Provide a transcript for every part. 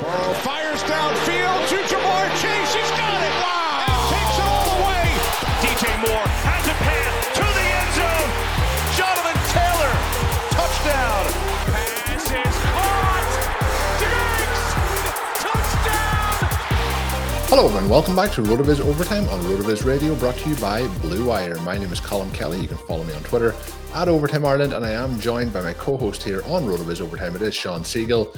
Burrow fires downfield to Ja'Marr Chase. He's got it. Wow. And takes it all the way. DJ Moore has a pass to the end zone. Jonathan Taylor. Touchdown. Pass is caught. Diggs. Touchdown. Hello and welcome back to RotoViz Overtime on RotoViz Radio brought to you by Blue Wire. My name is Colm Kelly. You can follow me on Twitter at Overtime Ireland and I am joined by my co-host here on RotoViz Overtime. It is Shawn Siegele.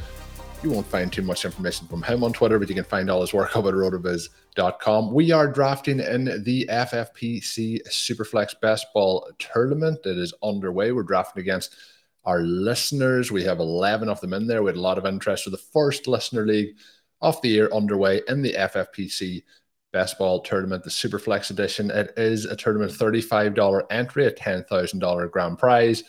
You won't find too much information from him on Twitter, but you can find all his work up at rotoviz.com. We are drafting in the FFPC Superflex Best Ball Tournament. that is underway. We're drafting against our listeners. We have 11 of them in there. We had a lot of interest for the first listener league of the year underway in the FFPC Best Ball Tournament, the Superflex edition. It is a tournament $35 entry, a $10,000 grand prize.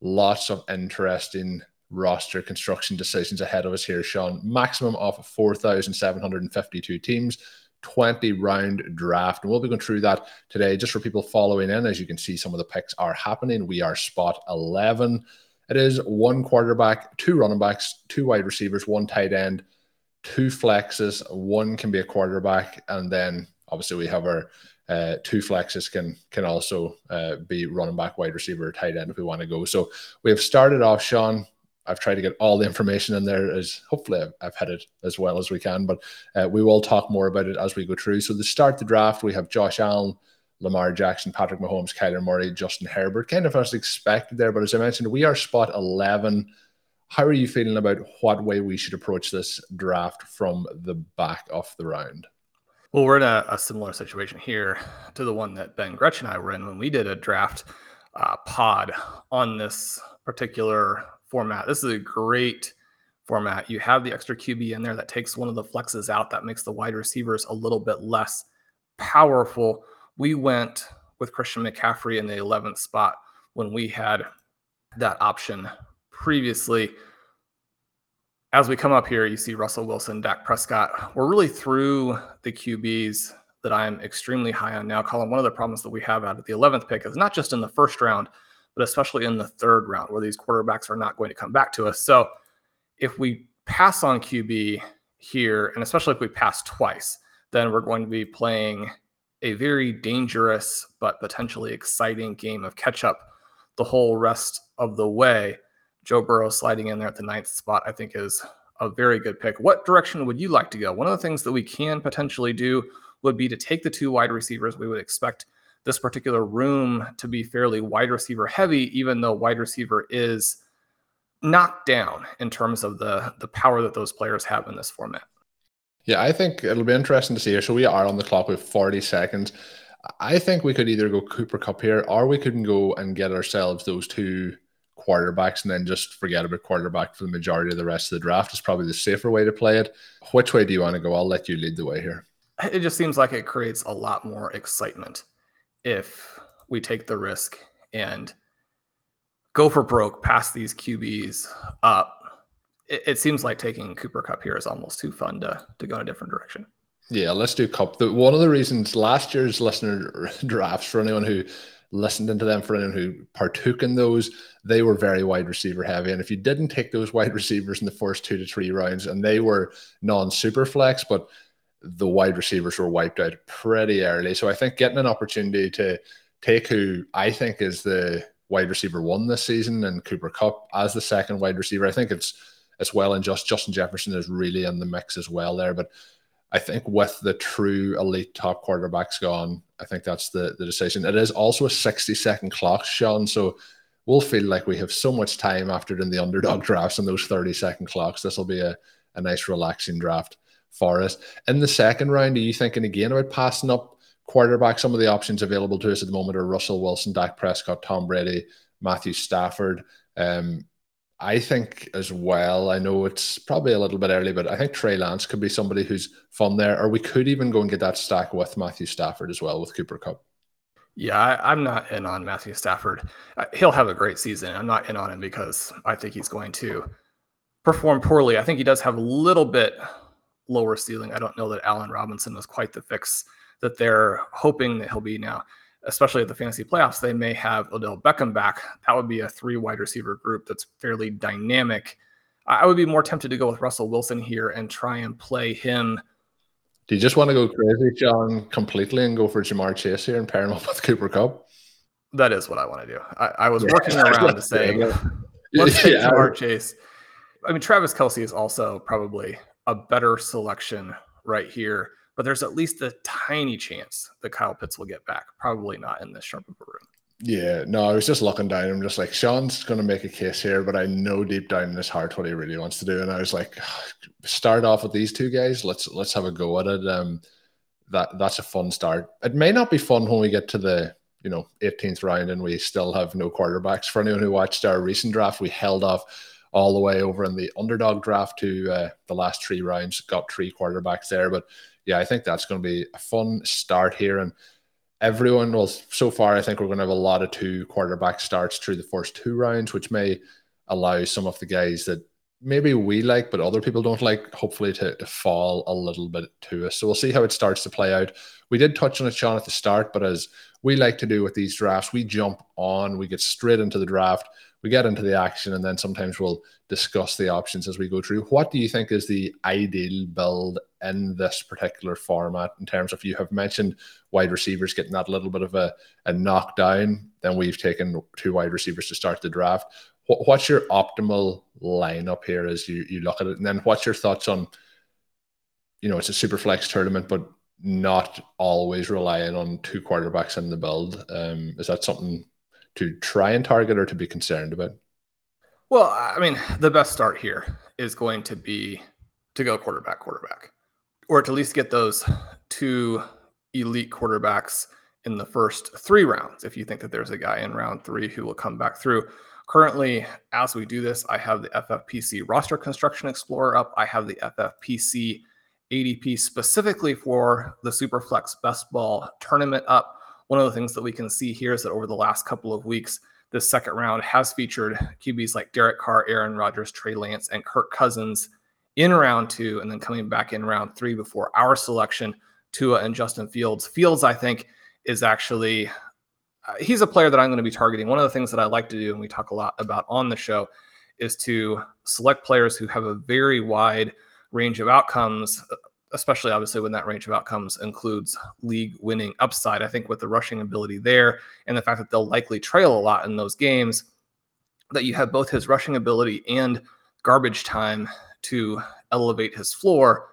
Lots of interesting roster construction decisions ahead of us here, Shawn. Maximum of 4,752 teams, 20 round draft. And we'll be going through that today just for people following in. As you can see, some of the picks are happening. We are spot 11. It is one quarterback, two running backs, two wide receivers, one tight end, two flexes. One can be a quarterback. And then obviously we have our uh, two flexes can can also uh, be running back, wide receiver, tight end if we want to go. So we have started off, Shawn, I've tried to get all the information in there as hopefully I've, I've had it as well as we can, but uh, we will talk more about it as we go through. So to start the draft, we have Josh Allen, Lamar Jackson, Patrick Mahomes, Kyler Murray, Justin Herbert, kind of as expected there. But as I mentioned, we are spot 11. How are you feeling about what way we should approach this draft from the back of the round? Well, we're in a, a similar situation here to the one that Ben Gretchen and I were in when we did a draft uh, pod on this particular format. This is a great format. You have the extra QB in there that takes one of the flexes out that makes the wide receivers a little bit less powerful. We went with Christian McCaffrey in the 11th spot when we had that option previously. As we come up here, you see Russell Wilson, Dak Prescott. We're really through the QBs that I'm extremely high on now. Colm, one of the problems that we have out of the 11th pick is not just in the first round, but especially in the third round where these quarterbacks are not going to come back to us. So if we pass on QB here, and especially if we pass twice, then we're going to be playing a very dangerous but potentially exciting game of catch up the whole rest of the way. Joe Burrow sliding in there at the ninth spot, I think, is a very good pick. What direction would you like to go? One of the things that we can potentially do would be to take the two wide receivers we would expect this particular room to be fairly wide receiver heavy, even though wide receiver is knocked down in terms of the the power that those players have in this format. Yeah, I think it'll be interesting to see here. So we are on the clock with 40 seconds. I think we could either go Cooper Kupp here, or we could go and get ourselves those two quarterbacks and then just forget about quarterback for the majority of the rest of the draft. Is probably the safer way to play it. Which way do you want to go? I'll let you lead the way here. It just seems like it creates a lot more excitement if we take the risk and go for broke past these QBs up. It, it, seems like taking Cooper Kupp here is almost too fun to, to go in a different direction. Yeah, let's do Kupp. The, one of the reasons last year's listener drafts, for anyone who listened into them, for anyone who partook in those, they were very wide receiver heavy. And if you didn't take those wide receivers in the first two to three rounds, and they were non super flex, but the wide receivers were wiped out pretty early. So I think getting an opportunity to take who I think is the wide receiver one this season and Cooper Kupp as the second wide receiver, I think it's as well. And just Justin Jefferson is really in the mix as well there. But I think with the true elite top quarterbacks gone, I think that's the, the decision. It is also a 60 second clock, Shawn. So we'll feel like we have so much time after doing the underdog drafts and those 30 second clocks. This will be a, a nice, relaxing draft for us. In the second round, are you thinking again about passing up quarterback? Some of the options available to us at the moment are Russell Wilson, Dak Prescott, Tom Brady, Matthew Stafford. Um, I think as well, I know it's probably a little bit early, but I think Trey Lance could be somebody who's fun there, or we could even go and get that stack with Matthew Stafford as well with Cooper Kupp. Yeah, I, am not in on Matthew Stafford. Uh, he'll have a great season. I'm not in on him because I think he's going to perform poorly. I think he does have a little bit lower ceiling. I don't know that Allen Robinson was quite the fix that they're hoping that he'll be now especially at the fantasy playoffs, they may have Odell Beckham back. That would be a three wide receiver group that's fairly dynamic. I would be more tempted to go with Russell Wilson here and try and play him. Do you just want to go crazy, Shawn, completely and go for Ja'Marr Chase here and pair him up with Cooper Kupp? That is what I want to do. I, I was yeah. working around to say, let's take yeah. Ja'Marr Chase. I mean, Travis Kelce is also probably a better selection right here but there's at least a tiny chance that Kyle Pitts will get back. Probably not in this sharp of a room. Yeah, no, I was just looking down. I'm just like, Shawn's going to make a case here, but I know deep down in his heart what he really wants to do. And I was like, start off with these two guys. Let's let's have a go at it. Um, that that's a fun start. It may not be fun when we get to the you know 18th round and we still have no quarterbacks. For anyone who watched our recent draft, we held off all the way over in the underdog draft to uh, the last three rounds. Got three quarterbacks there, but yeah, I think that's going to be a fun start here. And everyone will, so far, I think we're going to have a lot of two quarterback starts through the first two rounds, which may allow some of the guys that maybe we like, but other people don't like, hopefully to, to fall a little bit to us. So we'll see how it starts to play out. We did touch on it, Shawn, at the start, but as we like to do with these drafts, we jump on, we get straight into the draft we get into the action and then sometimes we'll discuss the options as we go through. What do you think is the ideal build in this particular format in terms of you have mentioned wide receivers getting that little bit of a, a knockdown? Then we've taken two wide receivers to start the draft. What, what's your optimal lineup here as you, you look at it? And then what's your thoughts on, you know, it's a super flex tournament, but not always relying on two quarterbacks in the build. Um, is that something to try and target or to be concerned about? Well, I mean, the best start here is going to be to go quarterback, quarterback, or to at least get those two elite quarterbacks in the first three rounds. If you think that there's a guy in round three who will come back through. Currently, as we do this, I have the FFPC roster construction explorer up. I have the FFPC ADP specifically for the Superflex Best Ball tournament up. One of the things that we can see here is that over the last couple of weeks, this second round has featured QBs like Derek Carr, Aaron Rodgers, Trey Lance, and Kirk Cousins in round two, and then coming back in round three before our selection, Tua and Justin Fields. Fields, I think, is actually uh, he's a player that I'm going to be targeting. One of the things that I like to do, and we talk a lot about on the show, is to select players who have a very wide range of outcomes especially obviously when that range of outcomes includes league winning upside. I think with the rushing ability there and the fact that they'll likely trail a lot in those games, that you have both his rushing ability and garbage time to elevate his floor.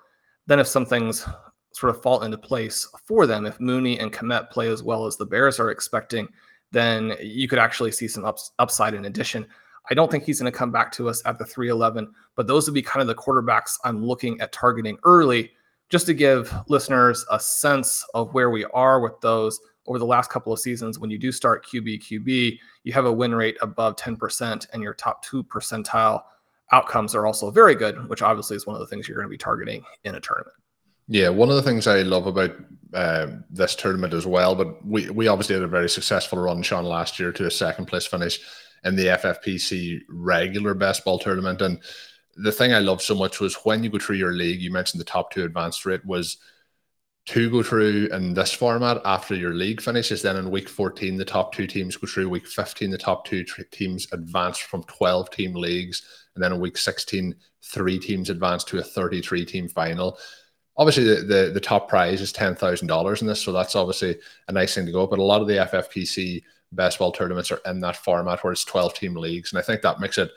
Then, if some things sort of fall into place for them, if Mooney and Kmet play as well as the Bears are expecting, then you could actually see some ups, upside in addition. I don't think he's going to come back to us at the 311, but those would be kind of the quarterbacks I'm looking at targeting early just to give listeners a sense of where we are with those over the last couple of seasons, when you do start QB QB, you have a win rate above 10%, and your top two percentile outcomes are also very good, which obviously is one of the things you're going to be targeting in a tournament. Yeah, one of the things I love about uh, this tournament as well, but we, we obviously had a very successful run, Sean, last year to a second place finish in the FFPC regular best ball tournament. And the thing I love so much was when you go through your league, you mentioned the top two advanced rate was to go through in this format after your league finishes. Then in week 14, the top two teams go through. Week 15, the top two teams advance from 12 team leagues. And then in week 16, three teams advance to a 33 team final. Obviously, the, the, the top prize is $10,000 in this. So that's obviously a nice thing to go. But a lot of the FFPC best ball tournaments are in that format where it's 12 team leagues. And I think that makes it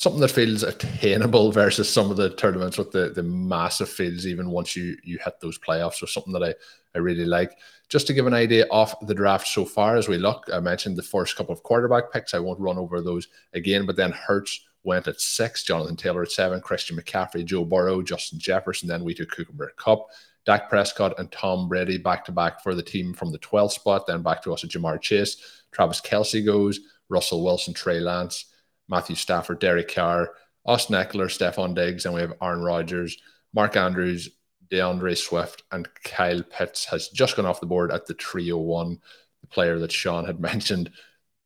something that feels attainable versus some of the tournaments with the, the massive fields, even once you you hit those playoffs. or something that I, I really like. Just to give an idea of the draft so far as we look, I mentioned the first couple of quarterback picks. I won't run over those again, but then Hurts went at six, Jonathan Taylor at seven, Christian McCaffrey, Joe Burrow, Justin Jefferson, then we took Cooper Kupp Dak Prescott and Tom Brady back to back for the team from the 12th spot, then back to us at Ja'Marr Chase. Travis Kelce goes, Russell Wilson, Trey Lance, Matthew Stafford, Derek Carr, Austin Ekeler, Stefon Diggs, and we have Aaron Rodgers, Mark Andrews, D'Andre Swift, and Kyle Pitts has just gone off the board at the 301, the player that Shawn had mentioned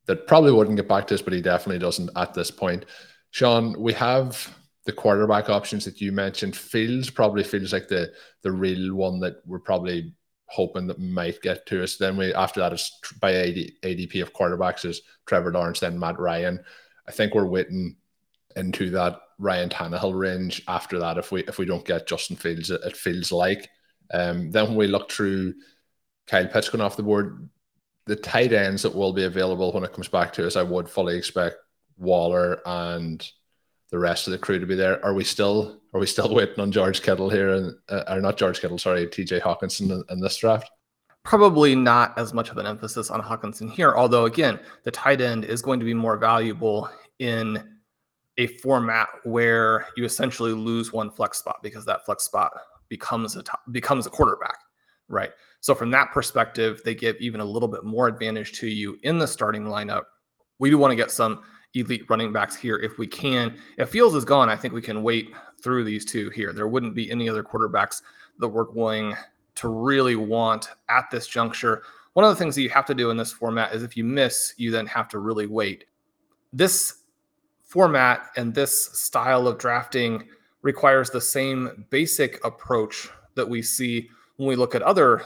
that probably wouldn't get back to us, but he definitely doesn't at this point. Shawn, we have the quarterback options that you mentioned. Fields probably feels like the the real one that we're probably hoping that might get to us. Then we after that is by AD, ADP of quarterbacks is Trevor Lawrence, then Matt Ryan. I think we're waiting into that Ryan Tannehill range after that. If we if we don't get Justin Fields, it, it feels like. Um, then when we look through Kyle Pitts going off the board, the tight ends that will be available when it comes back to us, I would fully expect Waller and the rest of the crew to be there. Are we still are we still waiting on George Kittle here and uh, or not George Kittle, sorry, TJ Hockenson in, in this draft? Probably not as much of an emphasis on Hockenson here, although again, the tight end is going to be more valuable in a format where you essentially lose one flex spot because that flex spot becomes a top, becomes a quarterback, right? So from that perspective, they give even a little bit more advantage to you in the starting lineup. We do want to get some elite running backs here if we can. If Fields is gone, I think we can wait through these two here. There wouldn't be any other quarterbacks that we're going to really want at this juncture. One of the things that you have to do in this format is if you miss, you then have to really wait. This format and this style of drafting requires the same basic approach that we see when we look at other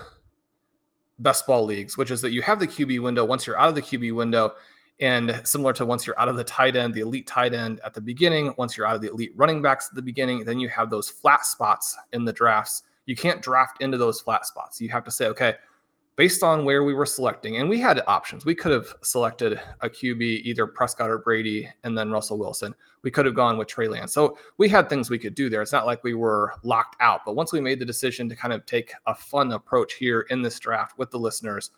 best ball leagues, which is that you have the QB window. Once you're out of the QB window, and similar to once you're out of the tight end, the elite tight end at the beginning, once you're out of the elite running backs at the beginning, then you have those flat spots in the drafts. You can't draft into those flat spots. You have to say, okay, based on where we were selecting, and we had options. We could have selected a QB, either Prescott or Brady, and then Russell Wilson. We could have gone with Trey Lance. So we had things we could do there. It's not like we were locked out. But once we made the decision to kind of take a fun approach here in this draft with the listeners,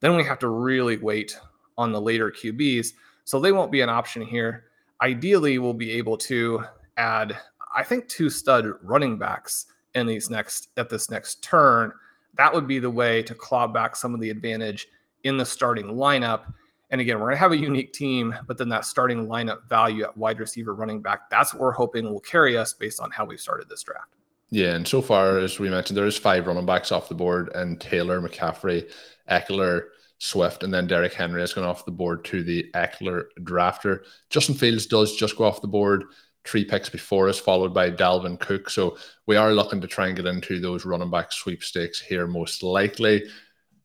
then we have to really wait on the later QBs. So they won't be an option here. Ideally, we'll be able to add, I think, two stud running backs in these next at this next turn. That would be the way to claw back some of the advantage in the starting lineup. And again, we're going to have a unique team, but then that starting lineup value at wide receiver running back, that's what we're hoping will carry us based on how we started this draft. Yeah, and so far, as we mentioned, there is five running backs off the board, and Taylor, McCaffrey, Ekeler, Swift, and then Derek Henry has gone off the board to the Ekeler drafter. Justin Fields does just go off the board three picks before us, followed by Dalvin Cook. So we are looking to try and get into those running back sweepstakes here, most likely.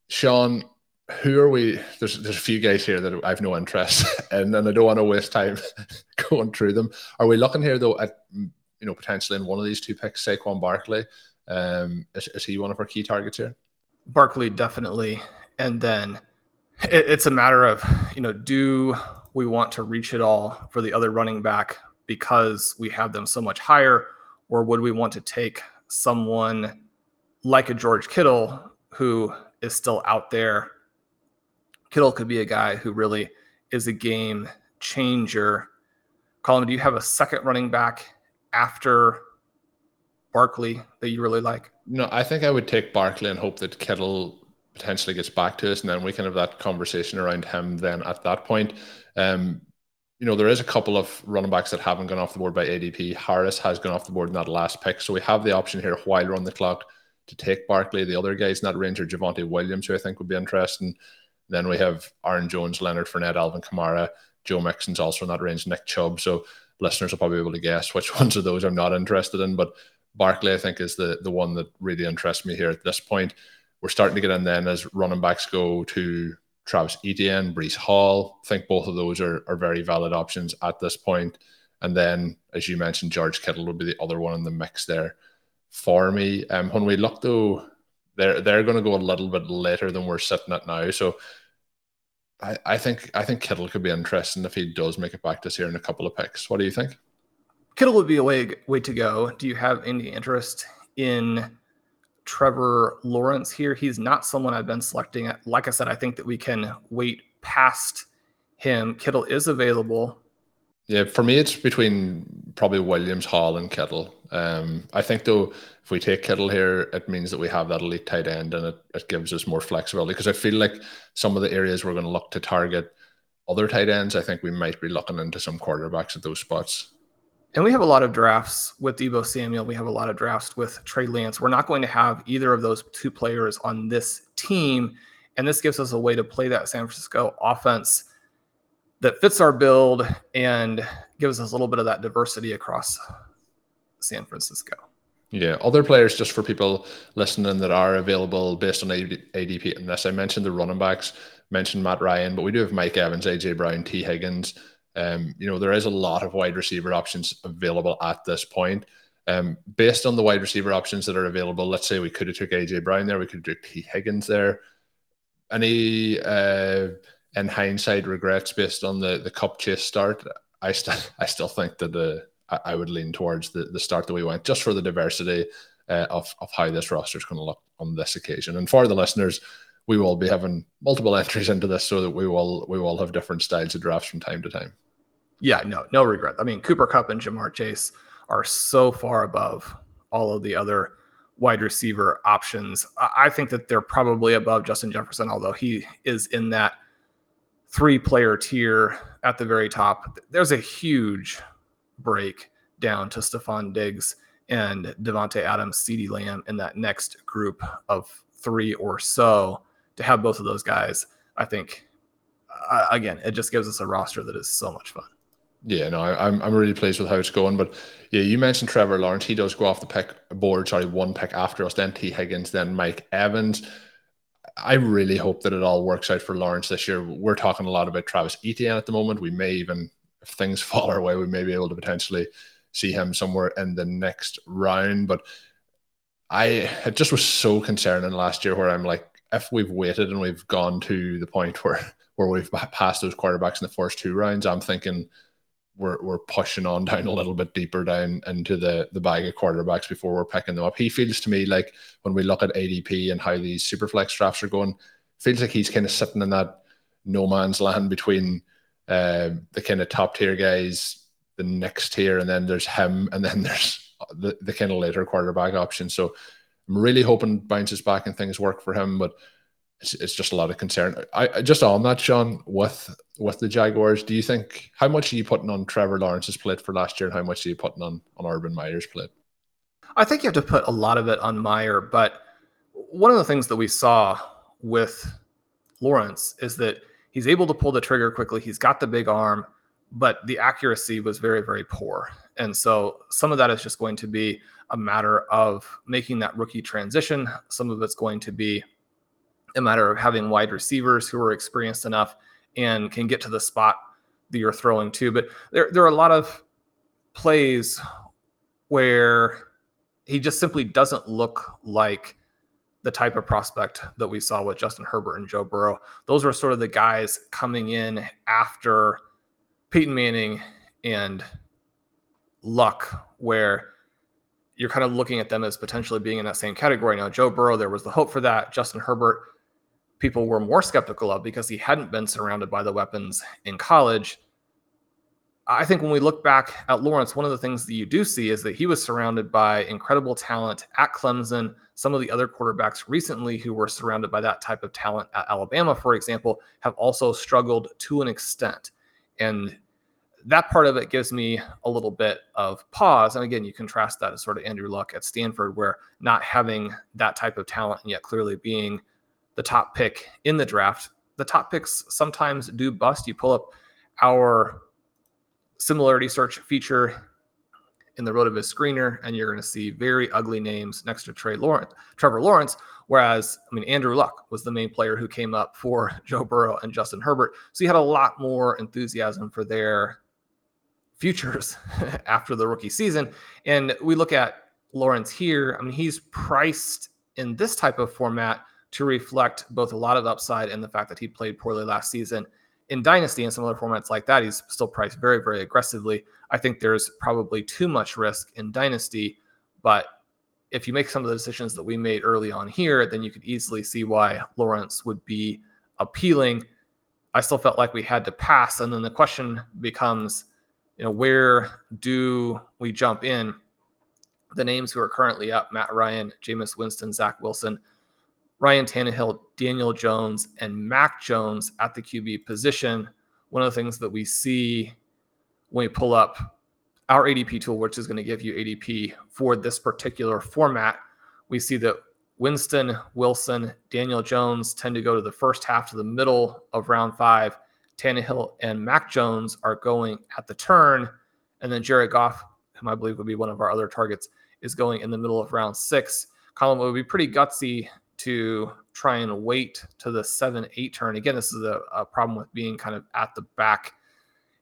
Shawn, who are we? There's there's a few guys here that I've no interest in, and I don't want to waste time going through them. Are we looking here though at you know potentially in one of these two picks, Saquon Barkley? Um, is, is he one of our key targets here? Barkley definitely and then it, it's a matter of you know do we want to reach it all for the other running back because we have them so much higher or would we want to take someone like a George Kittle who is still out there Kittle could be a guy who really is a game changer. Colm, do you have a second running back after Barkley that you really like? No, I think I would take Barkley and hope that Kittle potentially gets back to us, and then we can have that conversation around him. Then at that point, um, you know, there is a couple of running backs that haven't gone off the board by ADP. Harris has gone off the board in that last pick, so we have the option here while we're on the clock to take Barkley. The other guys in that range are Javonte Williams, who I think would be interesting. Then we have Aaron Jones, Leonard Fournette, Alvin Kamara, Joe Mixon's also in that range, Nick Chubb. So listeners will probably be able to guess which ones of those I'm not interested in. But Barkley, I think, is the the one that really interests me here at this point. We're starting to get in then as running backs go to Travis Etienne, Breece Hall. I think both of those are, are very valid options at this point. And then, as you mentioned, George Kittle would be the other one in the mix there for me. Um, when we look though, they're they're going to go a little bit later than we're sitting at now. So I, I think I think Kittle could be interesting if he does make it back this year in a couple of picks. What do you think? Kittle would be a way way to go. Do you have any interest in Trevor Lawrence here? He's not someone I've been selecting. Like I said, I think that we can wait past him. Kittle is available. Yeah, for me, it's between probably Williams, Hall, and Kittle. Um, I think though, if we take Kittle here, it means that we have that elite tight end, and it, it gives us more flexibility. Because I feel like some of the areas we're going to look to target other tight ends, I think we might be looking into some quarterbacks at those spots. And we have a lot of drafts with Deebo Samuel. We have a lot of drafts with Trey Lance. We're not going to have either of those two players on this team. And this gives us a way to play that San Francisco offense that fits our build and gives us a little bit of that diversity across San Francisco. Yeah, other players just for people listening that are available based on ADP. And this, I mentioned the running backs, mentioned Matt Ryan, but we do have Mike Evans, AJ Brown, Tee Higgins. Um, you know, there is a lot of wide receiver options available at this point. Um, based on the wide receiver options that are available, let's say we could have took AJ Brown there, we could have took Tee Higgins there. Any uh, in hindsight regrets based on the the Kupp chase start. I still I still think that the I, I would lean towards the, the start that we went just for the diversity uh, of of how this roster is going to look on this occasion. And for the listeners, we will be having multiple entries into this so that we will we will have different styles of drafts from time to time. Yeah, no, no regret. I mean, Cooper Kupp and Ja'Marr Chase are so far above all of the other wide receiver options. I think that they're probably above Justin Jefferson, although he is in that three player tier at the very top, there's a huge break down to Stefon Diggs and Davante Adams, CeeDee Lamb in that next group of three or so. To have both of those guys, I think, uh, again, it just gives us a roster that is so much fun. Yeah, no, I, am I'm really pleased with how it's going. But yeah, you mentioned Trevor Lawrence. He does go off the pick board, sorry, one pick after us, then Tee Higgins, then Mike Evans. I really hope that it all works out for Lawrence this year. We're talking a lot about Travis Etienne at the moment. We may even, if things fall our way, we may be able to potentially see him somewhere in the next round. But I it just was so concerning last year where I'm like, if we've waited and we've gone to the point where where we've passed those quarterbacks in the first two rounds, I'm thinking we're we're pushing on down a little bit deeper down into the the bag of quarterbacks before we're picking them up. He feels to me like when we look at ADP and how these super flex drafts are going, feels like he's kind of sitting in that no man's land between uh, the kind of top tier guys, the next tier, and then there's him, and then there's the, the kind of later quarterback option. So I'm really hoping bounces back and things work for him, but it's, it's just a lot of concern. I just on that, Shawn, with with the Jaguars, do you think how much are you putting on Trevor Lawrence's plate for last year, and how much are you putting on on Urban Meyer's plate? I think you have to put a lot of it on Meyer, but one of the things that we saw with Lawrence is that he's able to pull the trigger quickly. He's got the big arm, but the accuracy was very, very poor. And so some of that is just going to be a matter of making that rookie transition. Some of it's going to be a matter of having wide receivers who are experienced enough and can get to the spot that you're throwing to. But there, there are a lot of plays where he just simply doesn't look like the type of prospect that we saw with Justin Herbert and Joe Burrow. Those were sort of the guys coming in after Peyton Manning and Luck, where you're kind of looking at them as potentially being in that same category. Now, Joe Burrow, there was the hope for that. Justin Herbert, people were more skeptical of because he hadn't been surrounded by the weapons in college. I think when we look back at Lawrence, one of the things that you do see is that he was surrounded by incredible talent at Clemson. Some of the other quarterbacks recently who were surrounded by that type of talent at Alabama, for example, have also struggled to an extent. And that part of it gives me a little bit of pause. And again, you contrast that to sort of Andrew Luck at Stanford, where not having that type of talent and yet clearly being the top pick in the draft. The top picks sometimes do bust. You pull up our similarity search feature in the RotoViz screener, and you're going to see very ugly names next to Trey Lawrence, Trevor Lawrence. Whereas, I mean, Andrew Luck was the main player who came up for Joe Burrow and Justin Herbert. So you had a lot more enthusiasm for their futures after the rookie season. And we look at Lawrence here. I mean, he's priced in this type of format to reflect both a lot of upside and the fact that he played poorly last season in Dynasty and some other formats like that, he's still priced very, very aggressively. I think there's probably too much risk in Dynasty, but if you make some of the decisions that we made early on here, then you could easily see why Lawrence would be appealing. I still felt like we had to pass. And then the question becomes, you know, where do we jump in? The names who are currently up Matt Ryan, Jameis Winston, Zach Wilson, Ryan Tannehill, Daniel Jones, and Mac Jones at the QB position. One of the things that we see when we pull up our ADP tool, which is going to give you ADP for this particular format, we see that Winston, Wilson, Daniel Jones tend to go to the first half to the middle of round five. Tannehill and Mac Jones are going at the turn. And then Jared Goff, whom I believe would be one of our other targets, is going in the middle of round six. Colm would be pretty gutsy to try and wait to the seven, eight turn. Again, this is a, a problem with being kind of at the back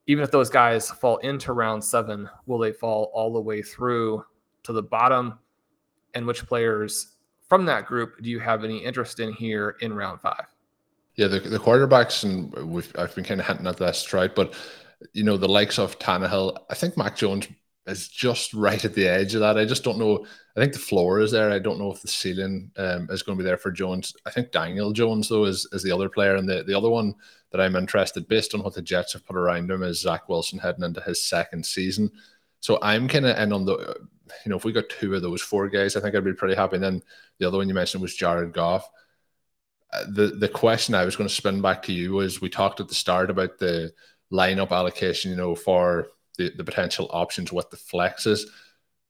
even if those guys fall into round seven, will they fall all the way through to the bottom? And which players from that group do you have any interest in here in round five? Yeah, the, the quarterbacks, and we've I've been kind of hinting at this, right? But you know, the likes of Tannehill, I think Mac Jones is just right at the edge of that. I just don't know. I think the floor is there. I don't know if the ceiling um, is going to be there for Jones. I think Daniel Jones though is, is the other player, and the, the other one that I'm interested based on what the Jets have put around him is Zach Wilson heading into his second season. So I'm kind of in on the, you know, if we got two of those four guys, I think I'd be pretty happy. And then the other one you mentioned was Jared Goff. Uh, the the question I was going to spin back to you was we talked at the start about the lineup allocation, you know, for the, the potential options with the flexes.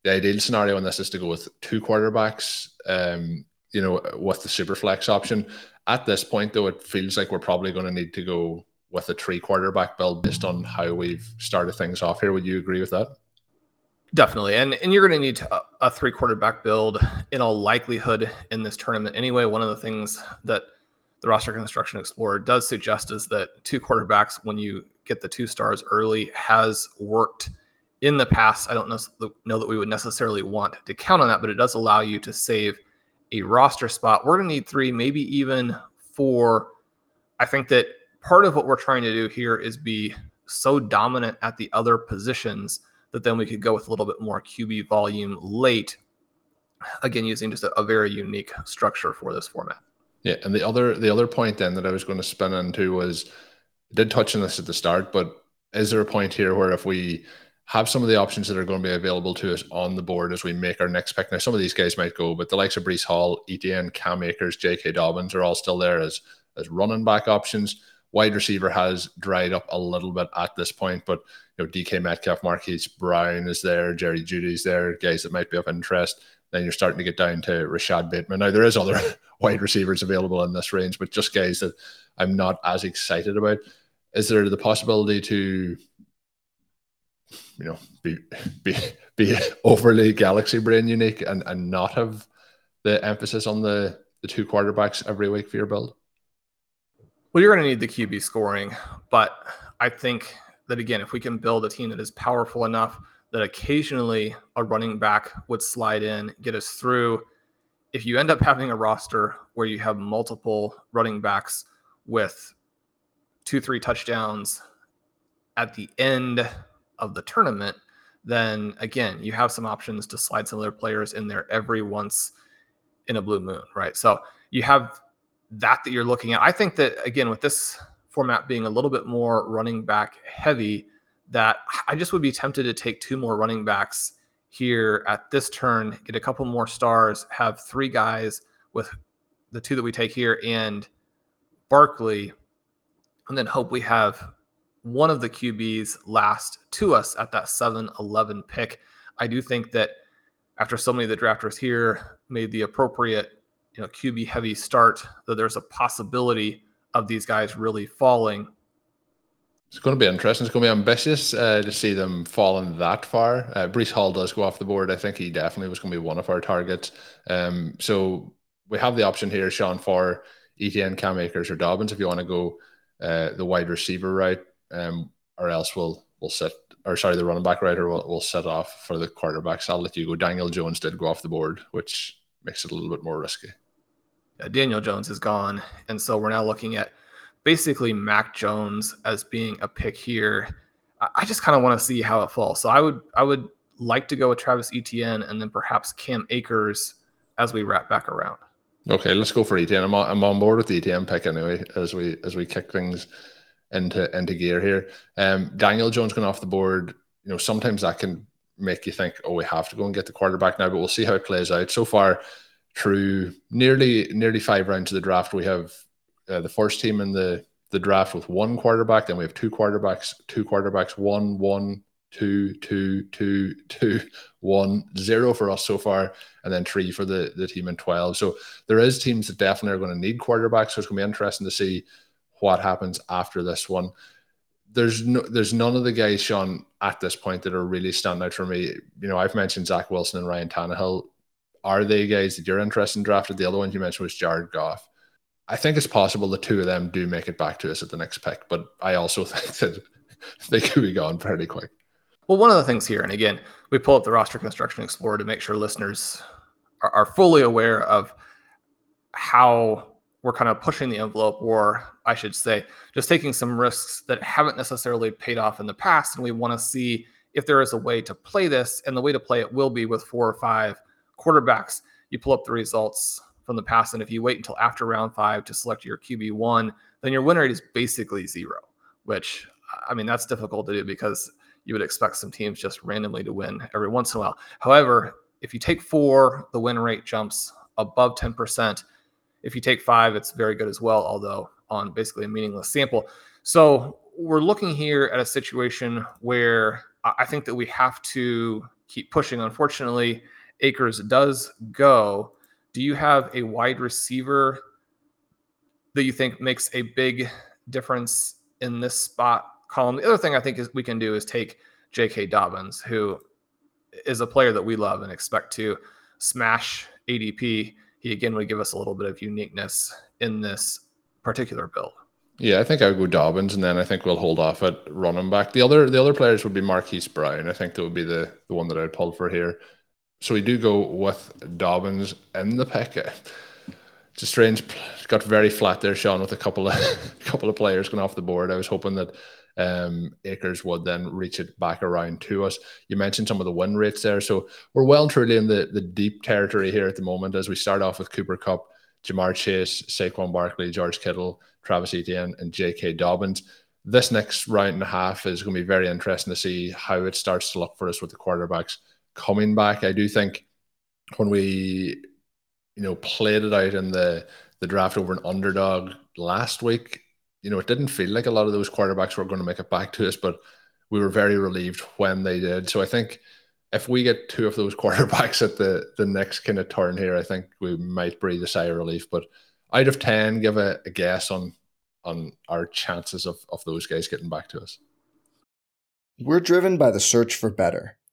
The ideal scenario on this is to go with two quarterbacks, um, you know, with the super flex option. At this point, though, it feels like we're probably going to need to go with a three quarterback build based on how we've started things off here. Would you agree with that? Definitely, and and you're going to need a, a three quarterback build in all likelihood in this tournament anyway. One of the things that the roster construction explorer does suggest is that two quarterbacks, when you get the two stars early has worked in the past. I don't know, know that we would necessarily want to count on that, but it does allow you to save a roster spot. We're going to need three, maybe even four. I think that part of what we're trying to do here is be so dominant at the other positions that then we could go with a little bit more QB volume late. Again, using just a, a very unique structure for this format. Yeah, and the other the other point then that I was going to spin into was I did touch on this at the start, but is there a point here where if we have some of the options that are going to be available to us on the board as we make our next pick. Now, some of these guys might go, but the likes of Breece Hall, Etienne, Cam Akers, J.K. Dobbins are all still there as as running back options. Wide receiver has dried up a little bit at this point, but you know DK Metcalf, Marquise Brown is there, Jerry Jeudy's there, guys that might be of interest. Then you're starting to get down to Rashod Bateman. Now there is other wide receivers available in this range, but just guys that I'm not as excited about is there the possibility to you know be be be overly galaxy brain unique and and not have the emphasis on the the two quarterbacks every week for your build well you're going to need the qb scoring but i think that again if we can build a team that is powerful enough that occasionally a running back would slide in get us through if you end up having a roster where you have multiple running backs with two, three touchdowns at the end of the tournament, then again, you have some options to slide some other players in there every once in a blue moon, right? So you have that that you're looking at. I think that again, with this format being a little bit more running back heavy, that I just would be tempted to take two more running backs here at this turn, get a couple more stars, have three guys with the two that we take here and Barkley and then hope we have one of the QBs last to us at that 7 11 pick. I do think that after so many of the drafters here made the appropriate, you know, QB heavy start, that there's a possibility of these guys really falling. It's going to be interesting. It's going to be ambitious uh, to see them falling that far. Uh, Breece Hall does go off the board. I think he definitely was going to be one of our targets. Um, so we have the option here, Shawn, for Etienne, Cam Akers, or Dobbins if you want to go uh, the wide receiver right, um, or else we'll we'll set or sorry the running back right, or we'll, we'll set off for the quarterbacks. I'll let you go. Daniel Jones did go off the board, which makes it a little bit more risky. Daniel Jones is gone, and so we're now looking at basically Mac Jones as being a pick here. I just kind of want to see how it falls. So I would I would like to go with Travis Etienne and then perhaps Cam Akers as we wrap back around. Okay, let's go for Etienne. I'm on, I'm on board with the Etienne pick anyway as we as we kick things into into gear here. Um, Daniel Jones going off the board. You know, sometimes that can make you think, oh, we have to go and get the quarterback now, but we'll see how it plays out. So far, through nearly nearly five rounds of the draft, we have uh, the first team in the the draft with one quarterback. Then we have two quarterbacks, two quarterbacks, one, one, two, two, two, two, one, zero for us so far, and then three for the, the team in 12. So there is teams that definitely are going to need quarterbacks. So it's going to be interesting to see what happens after this one. There's no, there's none of the guys, Shawn, at this point that are really standing out for me. You know, I've mentioned Zach Wilson and Ryan Tannehill. Are they guys that you're interested in drafted? The other one you mentioned was Jared Goff. I think it's possible the two of them do make it back to us at the next pick, but I also think that they could be gone pretty quick. Well, one of the things here, and again, we pull up the roster construction explorer to make sure listeners are, are fully aware of how we're kind of pushing the envelope, or I should say, just taking some risks that haven't necessarily paid off in the past. And we want to see if there is a way to play this. And the way to play it will be with four or five quarterbacks. You pull up the results from the past. And if you wait until after round five to select your QB1, then your win rate is basically zero, which I mean, that's difficult to do because you would expect some teams just randomly to win every once in a while. However, if you take four, the win rate jumps above 10%. If you take five, it's very good as well, although on basically a meaningless sample. So we're looking here at a situation where I think that we have to keep pushing. Unfortunately, Akers does go, do you have a wide receiver that you think makes a big difference in this spot Colm? The other thing I think is we can do is take J.K. Dobbins, who is a player that we love and expect to smash ADP. He again would give us a little bit of uniqueness in this particular build. Yeah, I think I would go Dobbins, and then I think we'll hold off at running back. The other the other players would be Marquise Brown. I think that would be the the one that I'd pull for here. So we do go with Dobbins in the pick. It's a strange. Got very flat there, Shawn, with a couple of couple of players going off the board. I was hoping that um, Akers would then reach it back around to us. You mentioned some of the win rates there, so we're well and truly in the the deep territory here at the moment. As we start off with Cooper Kupp, Ja'Marr Chase, Saquon Barkley, George Kittle, Travis Etienne, and J.K. Dobbins. This next round and a half is going to be very interesting to see how it starts to look for us with the quarterbacks coming back. I do think when we, you know, played it out in the the draft over an underdog last week, you know, it didn't feel like a lot of those quarterbacks were going to make it back to us, but we were very relieved when they did. So I think if we get two of those quarterbacks at the the next kind of turn here, I think we might breathe a sigh of relief. But out of ten, give a, a guess on on our chances of of those guys getting back to us. We're driven by the search for better.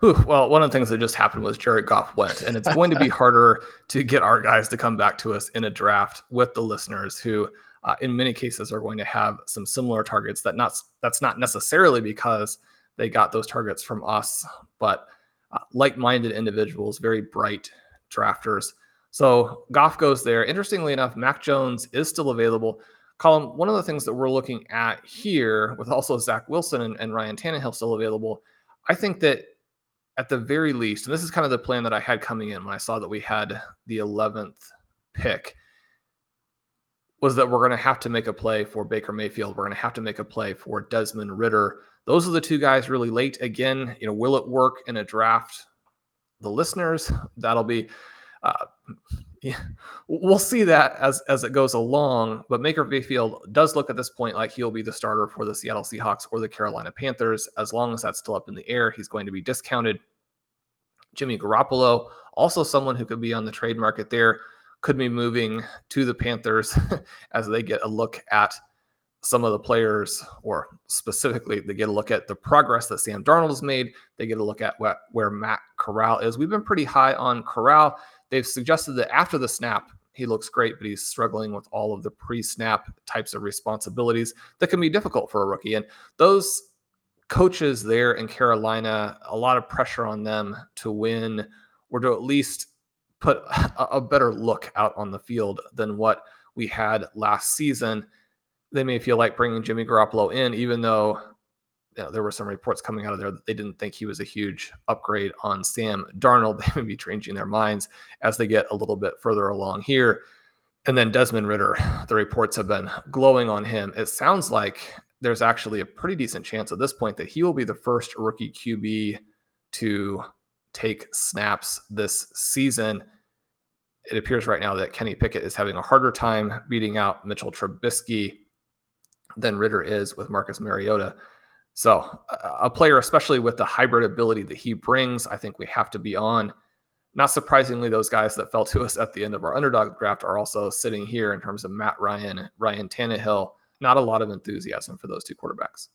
Whew, well, one of the things that just happened was Jared Goff went, and it's going to be harder to get our guys to come back to us in a draft with the listeners who, uh, in many cases, are going to have some similar targets. That not that's not necessarily because they got those targets from us, but uh, like-minded individuals, very bright drafters. So Goff goes there. Interestingly enough, Mac Jones is still available. Colm, one of the things that we're looking at here, with also Zach Wilson and, and Ryan Tannehill still available, I think that at the very least, and this is kind of the plan that I had coming in when I saw that we had the 11th pick. was that we're going to have to make a play for Baker Mayfield. We're going to have to make a play for Desmond Ridder. Those are the two guys really late. Again, you know, will it work in a draft? The listeners, that'll be, uh, yeah, we'll see that as as it goes along. But Baker Mayfield does look at this point like he'll be the starter for the Seattle Seahawks or the Carolina Panthers. As long as that's still up in the air, he's going to be discounted. Jimmy Garoppolo, also someone who could be on the trade market there could be moving to the Panthers as they get a look at some of the players, or specifically, they get a look at the progress that Sam Darnold has made. They get a look at what, where Matt Corral is. We've been pretty high on Corral. They've suggested that after the snap, he looks great, but he's struggling with all of the pre snap types of responsibilities that can be difficult for a rookie. And those coaches there in Carolina, a lot of pressure on them to win or to at least put a, better look out on the field than what we had last season. They may feel like bringing Jimmy Garoppolo in, even though you know, there were some reports coming out of there that they didn't think he was a huge upgrade on Sam Darnold. They may be changing their minds as they get a little bit further along here. And then Desmond Ridder, the reports have been glowing on him. It sounds like there's actually a pretty decent chance at this point that he will be the first rookie QB to take snaps this season it appears right now that Kenny Pickett is having a harder time beating out Mitchell Trubisky than Ridder is with Marcus Mariota. So, a player, especially with the hybrid ability that he brings, I think we have to be on. Not surprisingly, those guys that fell to us at the end of our underdog draft are also sitting here in terms of Matt Ryan, Ryan Tannehill. Not a lot of enthusiasm for those two quarterbacks.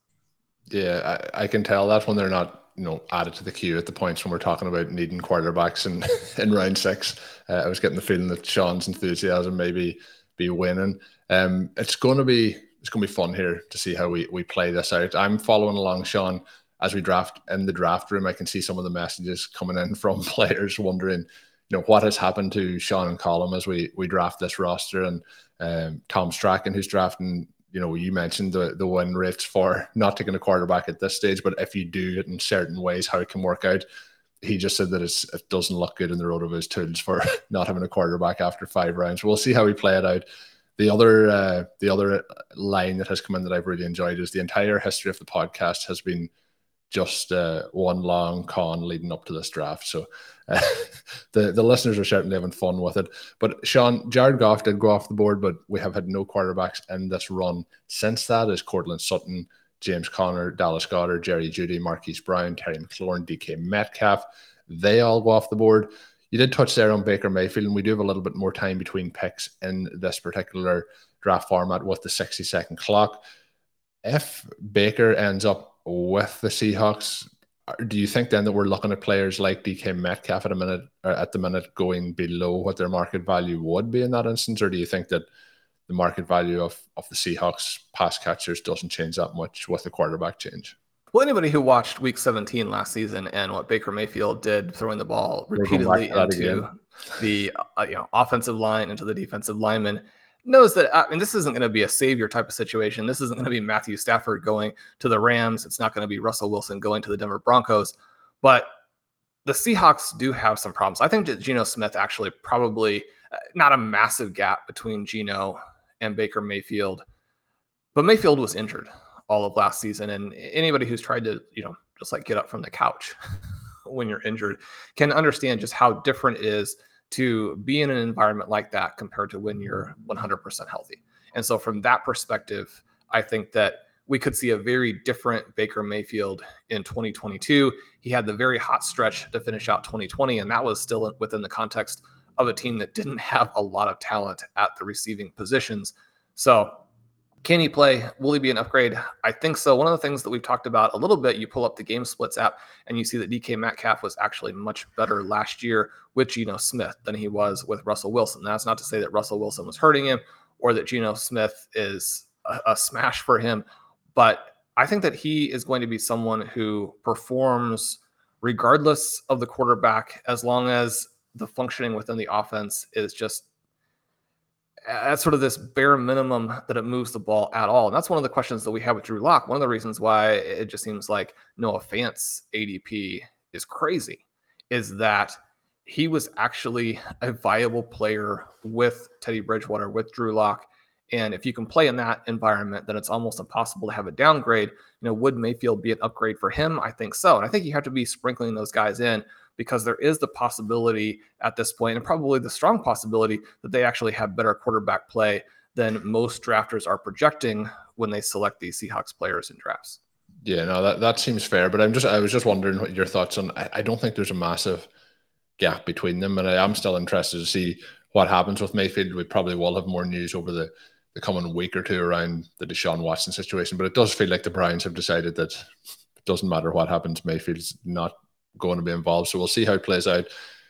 Yeah, I, I can tell that when they're not you know added to the queue at the points when we're talking about needing quarterbacks in in round six. Uh, I was getting the feeling that Shawn's enthusiasm maybe be winning. Um, it's going to be it's going to be fun here to see how we we play this out. I'm following along, Shawn, as we draft in the draft room. I can see some of the messages coming in from players wondering, you know, what has happened to Shawn and Colm as we we draft this roster, and um, Tom Strachan, who's drafting you know, you mentioned the the win rates for not taking a quarterback at this stage, but if you do it in certain ways, how it can work out. He just said that it doesn't look good in the road of his tools for not having a quarterback after five rounds. We'll see how we play it out. The other uh, the other line that has come in that I've really enjoyed is the entire history of the podcast has been just uh, one long con leading up to this draft. So uh, the the listeners are certainly having fun with it. But Shawn, Jared Goff did go off the board, but we have had no quarterbacks in this run since that. Is Courtland Sutton, James Conner, Dallas Goedert, Jerry Jeudy, Marquise Brown, Terry McLaurin, DK Metcalf. They all go off the board. You did touch there on Baker Mayfield, and we do have a little bit more time between picks in this particular draft format with the 60 second clock. If Baker ends up with the Seahawks, do you think then that we're looking at players like DK Metcalf at a minute at the minute going below what their market value would be in that instance, or do you think that the market value of, of the Seahawks pass catchers doesn't change that much with the quarterback change? Well, anybody who watched Week 17 last season and what Baker Mayfield did throwing the ball repeatedly into the uh, you know offensive line into the defensive lineman knows that I mean this isn't going to be a savior type of situation. This isn't going to be Matthew Stafford going to the Rams. It's not going to be Russell Wilson going to the Denver Broncos. But the Seahawks do have some problems. I think that Geno Smith actually probably uh, not a massive gap between Geno and Baker Mayfield, but Mayfield was injured all of last season, and anybody who's tried to you know just like get up from the couch when you're injured can understand just how different it is to be in an environment like that compared to when you're 100% healthy. And so, from that perspective, I think that we could see a very different Baker Mayfield in 2022. He had the very hot stretch to finish out 2020, and that was still within the context of a team that didn't have a lot of talent at the receiving positions. So, can he play? Will he be an upgrade? I think so. One of the things that we've talked about a little bit, you pull up the game splits app and you see that DK Metcalf was actually much better last year with Geno Smith than he was with Russell Wilson. That's not to say that Russell Wilson was hurting him or that Geno Smith is a, a smash for him, but I think that he is going to be someone who performs regardless of the quarterback as long as the functioning within the offense is just at sort of this bare minimum that it moves the ball at all. And that's one of the questions that we have with Drew Lock. One of the reasons why it just seems like Noah Fant's ADP is crazy is that he was actually a viable player with Teddy Bridgewater, with Drew Lock, And if you can play in that environment, then it's almost impossible to have a downgrade. You know, would Mayfield be an upgrade for him? I think so. And I think you have to be sprinkling those guys in because there is the possibility at this point, and probably the strong possibility that they actually have better quarterback play than most drafters are projecting when they select these Seahawks players in drafts. Yeah, no, that, that seems fair. But I'm just I was just wondering what your thoughts on I, I don't think there's a massive gap between them. And I am still interested to see what happens with Mayfield. We probably will have more news over the, the coming week or two around the Deshaun Watson situation. But it does feel like the Browns have decided that it doesn't matter what happens, Mayfield's not going to be involved. So we'll see how it plays out.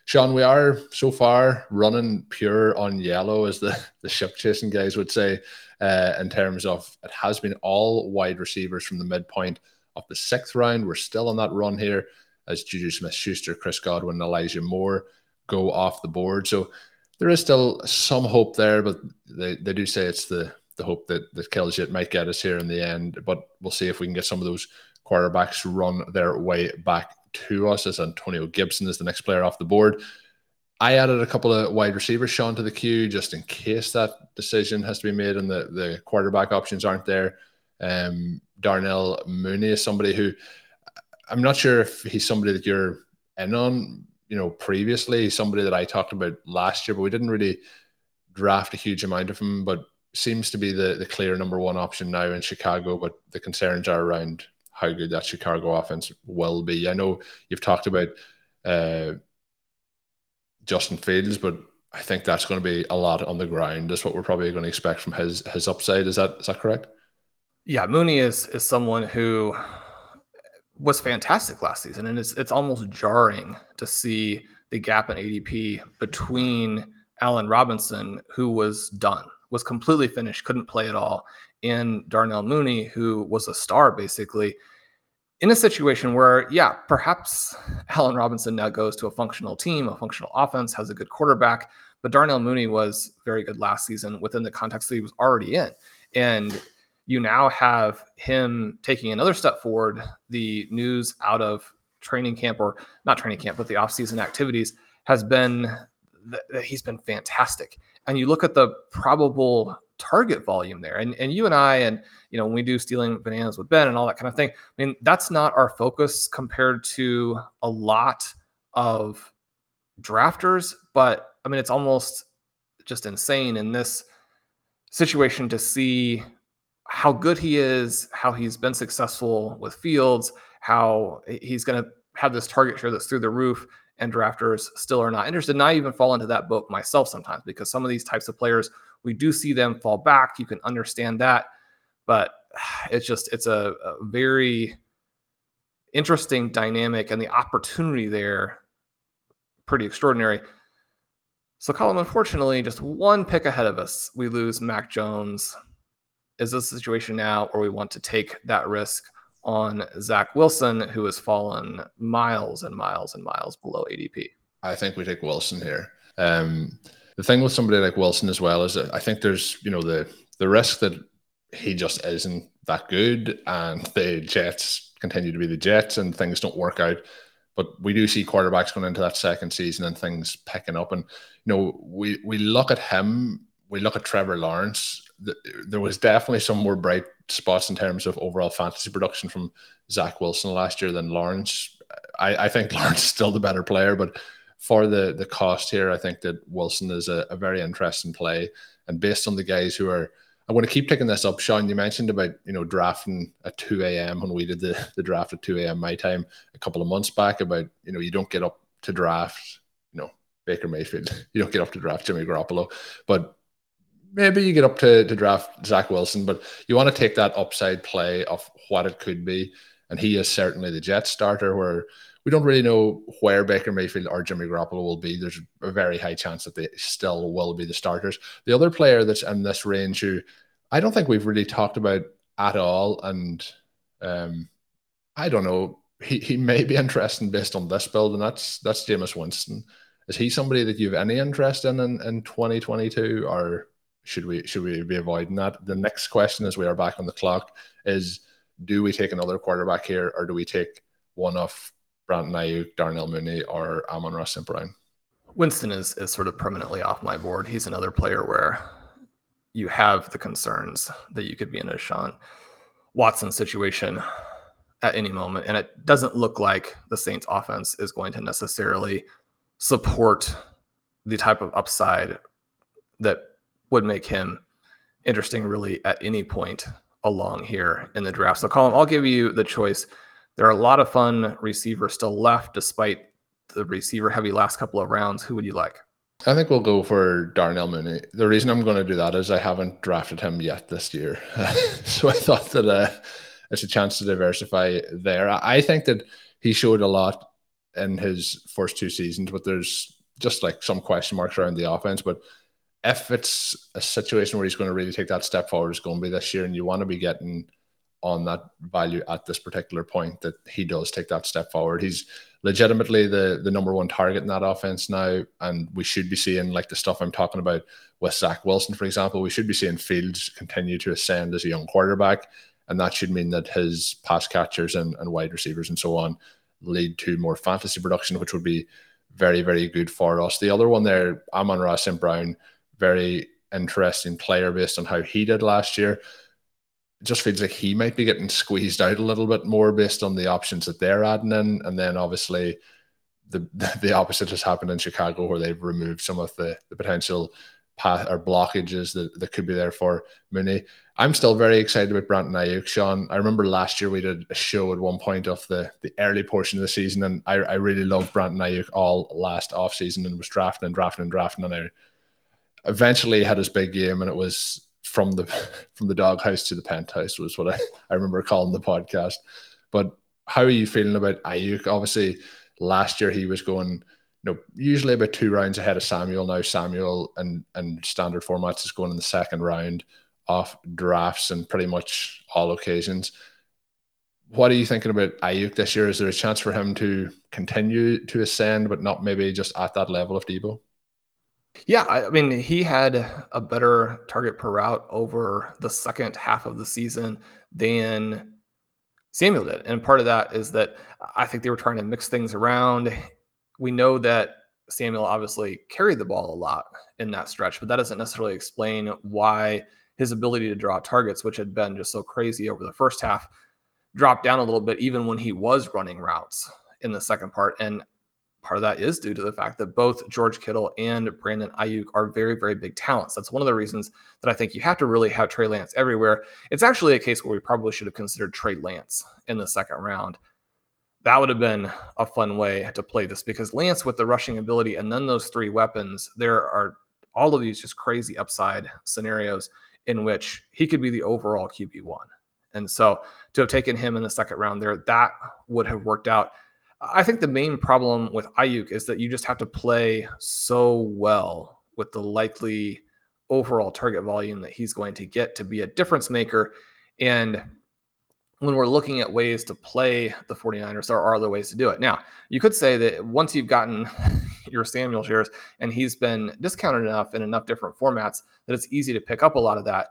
Shawn, we are so far running pure on yellow, as the, the ship chasing guys would say, uh, in terms of it has been all wide receivers from the midpoint of the sixth round. We're still on that run here as Juju Smith Schuster, Chris Godwin, and Elijah Moore go off the board. So there is still some hope there, but they, they do say it's the the hope that, that kills you. It might get us here in the end, but we'll see if we can get some of those quarterbacks run their way back to us as Antonio Gibson is the next player off the board. I added a couple of wide receivers, Shawn, to the queue just in case that decision has to be made and the, the quarterback options aren't there. Um, Darnell Mooney is somebody who I'm not sure if he's somebody that you're in on, you know, previously, somebody that I talked about last year, but we didn't really draft a huge amount of him, but seems to be the, the clear number one option now in Chicago. But the concerns are around how good that Chicago offense will be. I know you've talked about uh, Justin Fields, but I think that's going to be a lot on the ground. That's what we're probably going to expect from his his upside. Is that is that correct? Yeah, Mooney is is someone who was fantastic last season, and it's it's almost jarring to see the gap in ADP between Allen Robinson, who was done, was completely finished, couldn't play at all, and Darnell Mooney, who was a star basically, in a situation where, yeah, perhaps Allen Robinson now goes to a functional team, a functional offense, has a good quarterback, but Darnell Mooney was very good last season within the context that he was already in. And you now have him taking another step forward. The news out of training camp, or not training camp, but the offseason activities, has been that he's been fantastic. And you look at the probable target volume there. And and you and I and you know when we do stealing bananas with Ben and all that kind of thing, I mean that's not our focus compared to a lot of drafters, but I mean it's almost just insane in this situation to see how good he is, how he's been successful with Fields, how he's going to have this target share that's through the roof and drafters still are not interested. And I even fall into that boat myself sometimes because some of these types of players we do see them fall back. You can understand that, but it's just it's a, a very interesting dynamic and the opportunity there pretty extraordinary. So, Colm, unfortunately, just one pick ahead of us, we lose Mac Jones. Is this situation now where we want to take that risk on Zach Wilson, who has fallen miles and miles and miles below ADP? I think we take Wilson here. Um, the thing with somebody like Wilson as well is that I think there's you know the the risk that he just isn't that good and the Jets continue to be the Jets and things don't work out. But we do see quarterbacks going into that second season and things picking up. And you know, we we look at him, we look at Trevor Lawrence. There was definitely some more bright spots in terms of overall fantasy production from Zach Wilson last year than Lawrence. I, I think Lawrence is still the better player, but for the the cost here, I think that Wilson is a, a very interesting play. And based on the guys who are, I want to keep picking this up. Shawn, you mentioned about you know drafting at two a.m. when we did the the draft at two a.m. my time a couple of months back. About you know you don't get up to draft, you know Baker Mayfield, you don't get up to draft Jimmy Garoppolo, but maybe you get up to, to draft Zach Wilson, but you want to take that upside play of what it could be. And he is certainly the Jet starter where we don't really know where Baker Mayfield or Jimmy Garoppolo will be. There's a very high chance that they still will be the starters. The other player that's in this range who I don't think we've really talked about at all, and um, I don't know, he, he may be interesting based on this build, and that's that's Jameis Winston. Is he somebody that you've any interest in, in in 2022, or should we should we be avoiding that? The next question, as we are back on the clock, is do we take another quarterback here, or do we take one off Brandon Aiyuk, Darnell Mooney, or Amon-Ra St. Brown. Winston is is sort of permanently off my board. He's another player where you have the concerns that you could be in a Sean Watson situation at any moment. And it doesn't look like the Saints offense is going to necessarily support the type of upside that would make him interesting really at any point along here in the draft. So Colm, I'll give you the choice. There are a lot of fun receivers still left despite the receiver heavy last couple of rounds. Who would you like? I think we'll go for Darnell Mooney. The reason I'm going to do that is I haven't drafted him yet this year. so I thought that uh, it's a chance to diversify there. I think that he showed a lot in his first two seasons, but there's just like some question marks around the offense. But if it's a situation where he's going to really take that step forward, it's going to be this year, and you want to be getting on that value at this particular point that he does take that step forward. He's legitimately the the number one target in that offense now, and we should be seeing like the stuff I'm talking about with Zach Wilson, for example. We should be seeing Fields continue to ascend as a young quarterback, and that should mean that his pass catchers and, and wide receivers and so on lead to more fantasy production, which would be very very good for us. The other one there, Amon-Ra St. Brown, very interesting player based on how he did last year it just feels like he might be getting squeezed out a little bit more based on the options that they're adding in. And then obviously the the opposite has happened in Chicago where they've removed some of the, the potential path or blockages that, that could be there for Mooney. I'm still very excited about Brandon Aiyuk, Sean. I remember last year we did a show at one point of the, the early portion of the season, and I, I really loved Brandon Aiyuk all last off season and was drafting and drafting and drafting. And I eventually had his big game, and it was from the from the doghouse to the penthouse was what I, I remember calling the podcast. But how are you feeling about Aiyuk? Obviously, last year he was going, you know, usually about two rounds ahead of Samuel. Now Samuel and and standard formats is going in the second round off drafts and pretty much all occasions. What are you thinking about Aiyuk this year? Is there a chance for him to continue to ascend, but not maybe just at that level of Deebo? Yeah, I mean, he had a better target per route over the second half of the season than Samuel did. And part of that is that I think they were trying to mix things around. We know that Samuel obviously carried the ball a lot in that stretch, but that doesn't necessarily explain why his ability to draw targets, which had been just so crazy over the first half, dropped down a little bit, even when he was running routes in the second part. And part of that is due to the fact that both George Kittle and Brandon Aiyuk are very, very big talents. That's one of the reasons that I think you have to really have Trey Lance everywhere. It's actually a case where we probably should have considered Trey Lance in the second round. That would have been a fun way to play this because Lance, with the rushing ability and then those three weapons, there are all of these just crazy upside scenarios in which he could be the overall QB1. And so to have taken him in the second round there, that would have worked out I think the main problem with Aiyuk is that you just have to play so well with the likely overall target volume that he's going to get to be a difference maker. And when we're looking at ways to play the 49ers, there are other ways to do it. Now, you could say that once you've gotten your Samuel shares and he's been discounted enough in enough different formats that it's easy to pick up a lot of that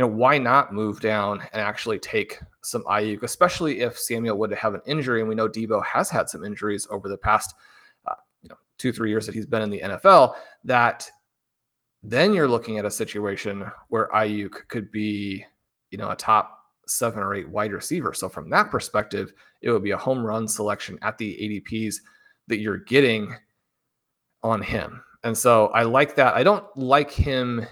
you know, why not move down and actually take some Aiyuk, especially if Samuel would have an injury? And we know Deebo has had some injuries over the past, uh, you know, two, three years that he's been in the NFL. That then you're looking at a situation where Aiyuk could be, you know, a top seven or eight wide receiver. So from that perspective, it would be a home run selection at the ADPs that you're getting on him. And so I like that. I don't like him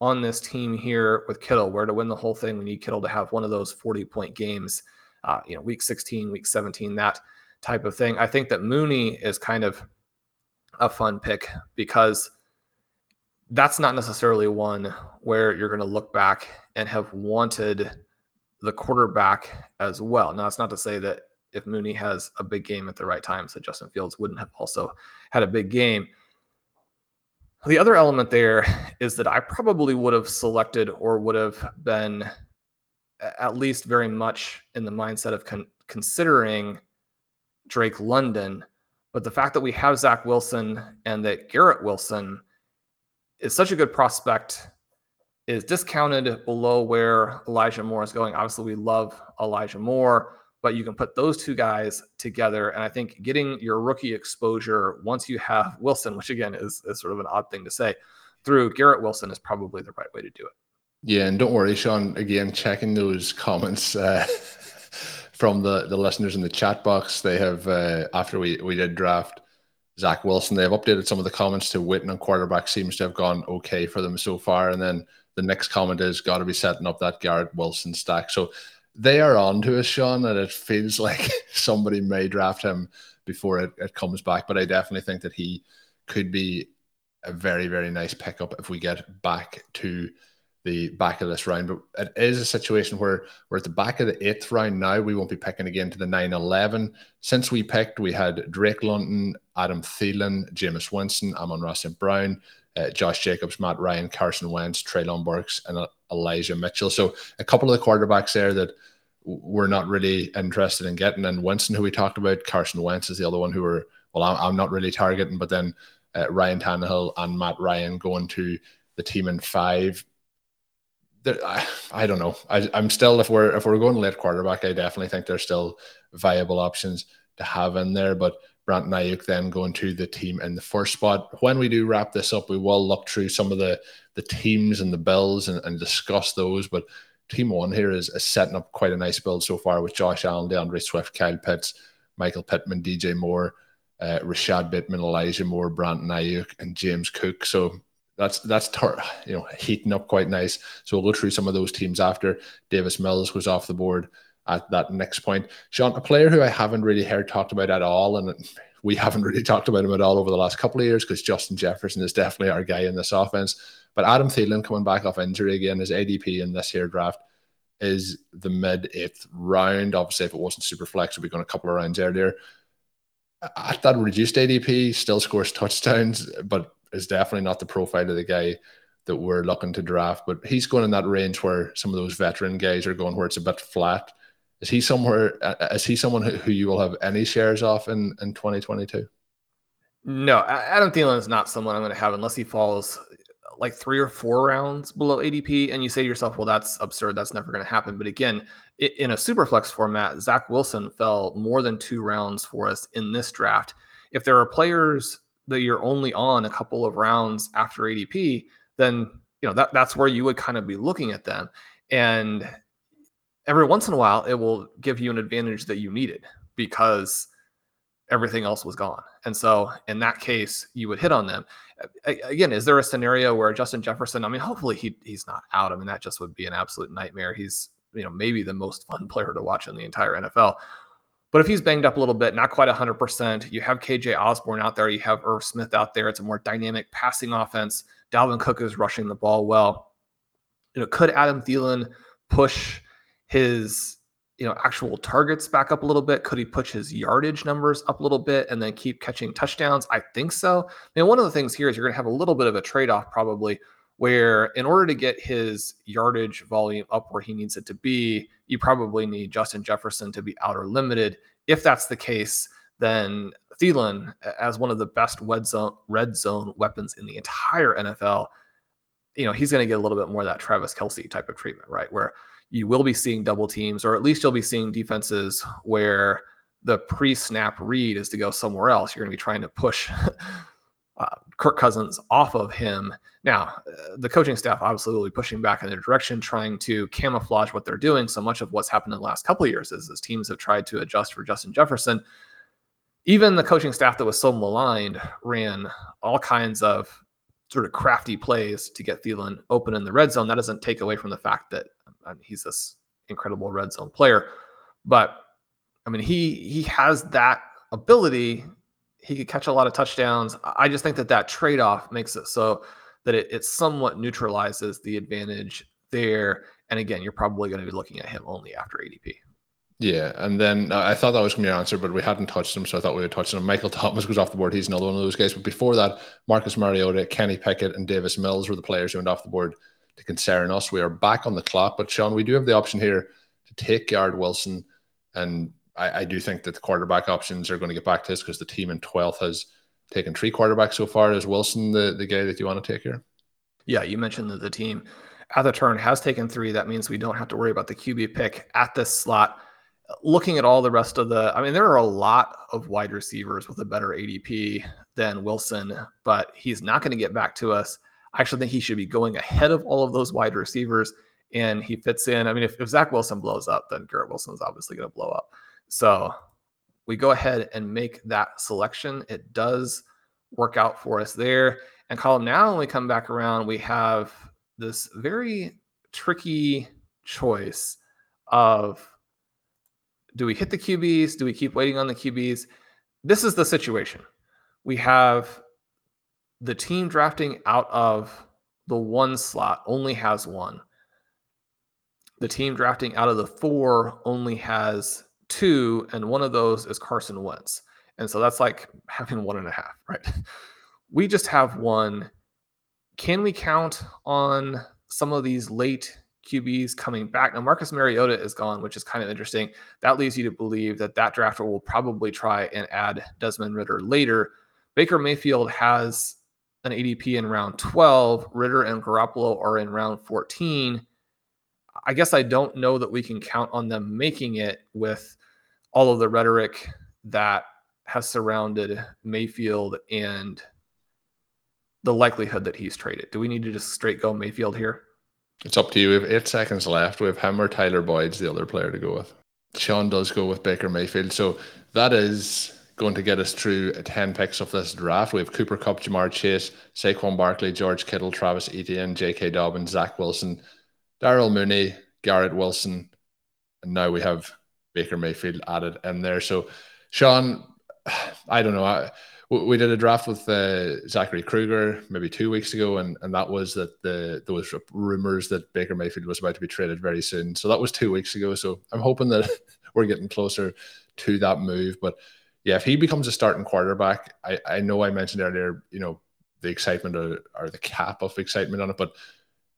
on this team here with Kittle, where to win the whole thing, we need Kittle to have one of those 40 point games, uh, you know, week 16, week 17, that type of thing. I think that Mooney is kind of a fun pick because that's not necessarily one where you're going to look back and have wanted the quarterback as well. Now, it's not to say that if Mooney has a big game at the right time, so Justin Fields wouldn't have also had a big game. The other element there is that I probably would have selected or would have been at least very much in the mindset of con- considering Drake London. But the fact that we have Zach Wilson and that Garrett Wilson is such a good prospect is discounted below where Elijah Moore is going. Obviously, we love Elijah Moore but you can put those two guys together. And I think getting your rookie exposure once you have Wilson, which again is, is sort of an odd thing to say, through Garrett Wilson is probably the right way to do it. Yeah, and don't worry, Shawn. Again, checking those comments uh, from the, the listeners in the chat box. They have uh, after we we did draft Zach Wilson, they have updated some of the comments to Witten and quarterback seems to have gone okay for them so far. And then the next comment is got to be setting up that Garrett Wilson stack. So they are on to us, Shawn, and it feels like somebody may draft him before it, it comes back. But I definitely think that he could be a very, very nice pickup if we get back to the back of this round. But it is a situation where we're at the back of the eighth round now. We won't be picking again to the 9 11. Since we picked, we had Drake London, Adam Thielen, Jameis Winston, Amon-Ra St. Brown, uh, Josh Jacobs, Matt Ryan, Carson Wentz, Treylon Burks, and uh, Elijah Mitchell. So a couple of the quarterbacks there that we're not really interested in getting. And Winston, who we talked about, Carson Wentz is the other one who we're, well, I'm, I'm not really targeting, but then uh, Ryan Tannehill and Matt Ryan going to the team in five. I, I, don't know. I, am still if we're if we're going late quarterback, I definitely think there's still viable options to have in there. But Brandon Aiyuk then going to the team in the first spot. When we do wrap this up, we will look through some of the the teams and the bills and, and discuss those. But team one here is, is setting up quite a nice build so far with Josh Allen, D'Andre Swift, Kyle Pitts, Michael Pittman, DJ Moore, uh, Rashod Bateman, Elijah Moore, Brant Aiyuk, and James Cook. So that's that's tar- you know heating up quite nice. So we'll go through some of those teams after. Davis Mills was off the board at that next point. Shawn, a player who I haven't really heard talked about at all, and we haven't really talked about him at all over the last couple of years because Justin Jefferson is definitely our guy in this offense. But Adam Thielen coming back off injury again, his ADP in this year draft is the mid eighth round. Obviously, if it wasn't super flex, we'd be going a couple of rounds earlier. At that reduced ADP, still scores touchdowns, but is definitely not the profile of the guy that we're looking to draft. But he's going in that range where some of those veteran guys are going, where it's a bit flat. Is he somewhere? Uh, is he someone who you will have any shares off in in 2022? No, Adam Thielen is not someone I'm going to have unless he falls like three or four rounds below ADP, and you say to yourself, "Well, that's absurd. That's never going to happen." But again, in a super flex format, Zach Wilson fell more than two rounds for us in this draft. If there are players that you're only on a couple of rounds after ADP, then you know that that's where you would kind of be looking at them. And every once in a while, it will give you an advantage that you needed because everything else was gone. And so in that case, you would hit on them. Again, is there a scenario where Justin Jefferson? I mean, hopefully he he's not out. I mean, that just would be an absolute nightmare. He's you know maybe the most fun player to watch in the entire NFL. But if he's banged up a little bit, not quite 100%, you have KJ Osborn out there, you have Irv Smith out there. It's a more dynamic passing offense. Dalvin Cook is rushing the ball well. You know, could Adam Thielen push his you know actual targets back up a little bit? Could he push his yardage numbers up a little bit and then keep catching touchdowns? I think so. I mean, one of the things here is you're going to have a little bit of a trade off probably where in order to get his yardage volume up where he needs it to be, you probably need Justin Jefferson to be outer limited. If that's the case, then Thielen, as one of the best red zone, red zone weapons in the entire NFL, you know, he's going to get a little bit more of that Travis Kelce type of treatment, right? Where you will be seeing double teams, or at least you'll be seeing defenses where the pre snap read is to go somewhere else. You're going to be trying to push uh, Kirk Cousins off of him. Now, uh, the coaching staff obviously will be pushing back in their direction, trying to camouflage what they're doing. So much of what's happened in the last couple of years is as teams have tried to adjust for Justin Jefferson. Even the coaching staff that was so maligned ran all kinds of sort of crafty plays to get Thielen open in the red zone. That doesn't take away from the fact that I mean, he's this incredible red zone player, but I mean he he has that ability he could catch a lot of touchdowns. I just think that that trade off makes it so that it, it somewhat neutralizes the advantage there. And again, you're probably going to be looking at him only after ADP. Yeah, and then uh, I thought that was going to be your answer, but we hadn't touched him, so I thought we would touch him. Michael Thomas goes off the board; he's another one of those guys. But before that, Marcus Mariota, Kenny Pickett, and Davis Mills were the players who went off the board to concern us. We are back on the clock, but Shawn, we do have the option here to take Garrett Wilson and I, I do think that the quarterback options are going to get back to this because the team in 12th has taken three quarterbacks so far. Is Wilson the, the guy that you want to take here? Yeah, you mentioned that the team at the turn has taken three. That means we don't have to worry about the QB pick at this slot. Looking at all the rest of the, I mean, there are a lot of wide receivers with a better ADP than Wilson, but he's not going to get back to us. I actually think he should be going ahead of all of those wide receivers, and he fits in. I mean, if, if Zach Wilson blows up, then Garrett Wilson is obviously going to blow up. So we go ahead and make that selection. It does work out for us there. And Colm, now when we come back around, we have this very tricky choice of do we hit the QBs? Do we keep waiting on the QBs? This is the situation. We have the team drafting out of the one slot only has one. The team drafting out of the four only has two, and one of those is Carson Wentz. And so that's like having one and a half, right? We just have one. Can we count on some of these late QBs coming back. Now, Marcus Mariota is gone, which is kind of interesting. That leads you to believe that that drafter will probably try and add Desmond Ridder later. Baker Mayfield has an ADP in round 12. Ridder and Garoppolo are in round 14. I guess I don't know that we can count on them making it with all of the rhetoric that has surrounded Mayfield and the likelihood that he's traded. Do we need to just straight go Mayfield here? It's up to you. We have eight seconds left. We have him or Tyler Boyd's the other player to go with. Shawn does go with Baker Mayfield. So that is going to get us through 10 picks of this draft. We have Cooper Kupp, Ja'Marr Chase, Saquon Barkley, George Kittle, Travis Etienne, J.K. Dobbins, Zach Wilson, Daryl Mooney, Garrett Wilson, and now we have Baker Mayfield added in there. So, Shawn, I don't know. I, we did a draft with uh, Zachary Kruger maybe two weeks ago, and, and that was that the there was rumors that Baker Mayfield was about to be traded very soon. So that was two weeks ago. So I'm hoping that we're getting closer to that move. But yeah, if he becomes a starting quarterback, I, I know I mentioned earlier, you know, the excitement or, or the cap of excitement on it, but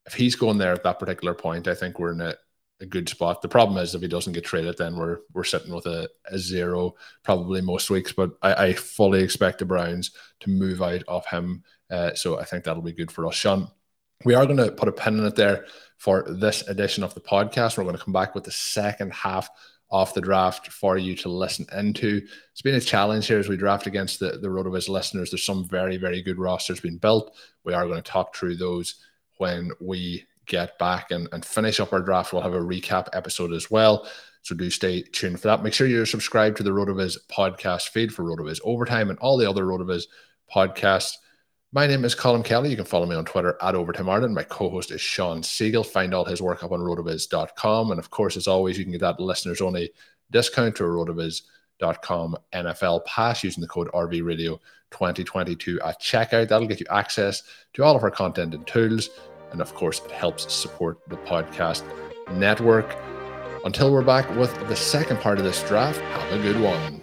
if he's going there at that particular point, I think we're in a, a good spot. The problem is if he doesn't get traded, then we're we're sitting with a, a zero probably most weeks. But I, I fully expect the Browns to move out of him. Uh, so I think that'll be good for us. Shawn, we are going to put a pin in it there for this edition of the podcast. We're going to come back with the second half of the draft for you to listen into. It's been a challenge here as we draft against the, the RotoViz listeners. There's some very, very good rosters being built. We are going to talk through those when we get back and, and finish up our draft. We'll have a recap episode as well. So do stay tuned for that. Make sure you're subscribed to the RotoViz podcast feed for RotoViz Overtime and all the other RotoViz podcasts. My name is Colm Kelly. You can follow me on Twitter at Overtime. My co-host is Shawn Siegele. Find all his work up on rotoviz.com. And of course, as always, you can get that listeners only discount to a rotoviz.com NFL pass using the code RV Radio 2022 at checkout. That'll get you access to all of our content and tools. And of course, it helps support the podcast network. Until we're back with the second part of this draft, have a good one.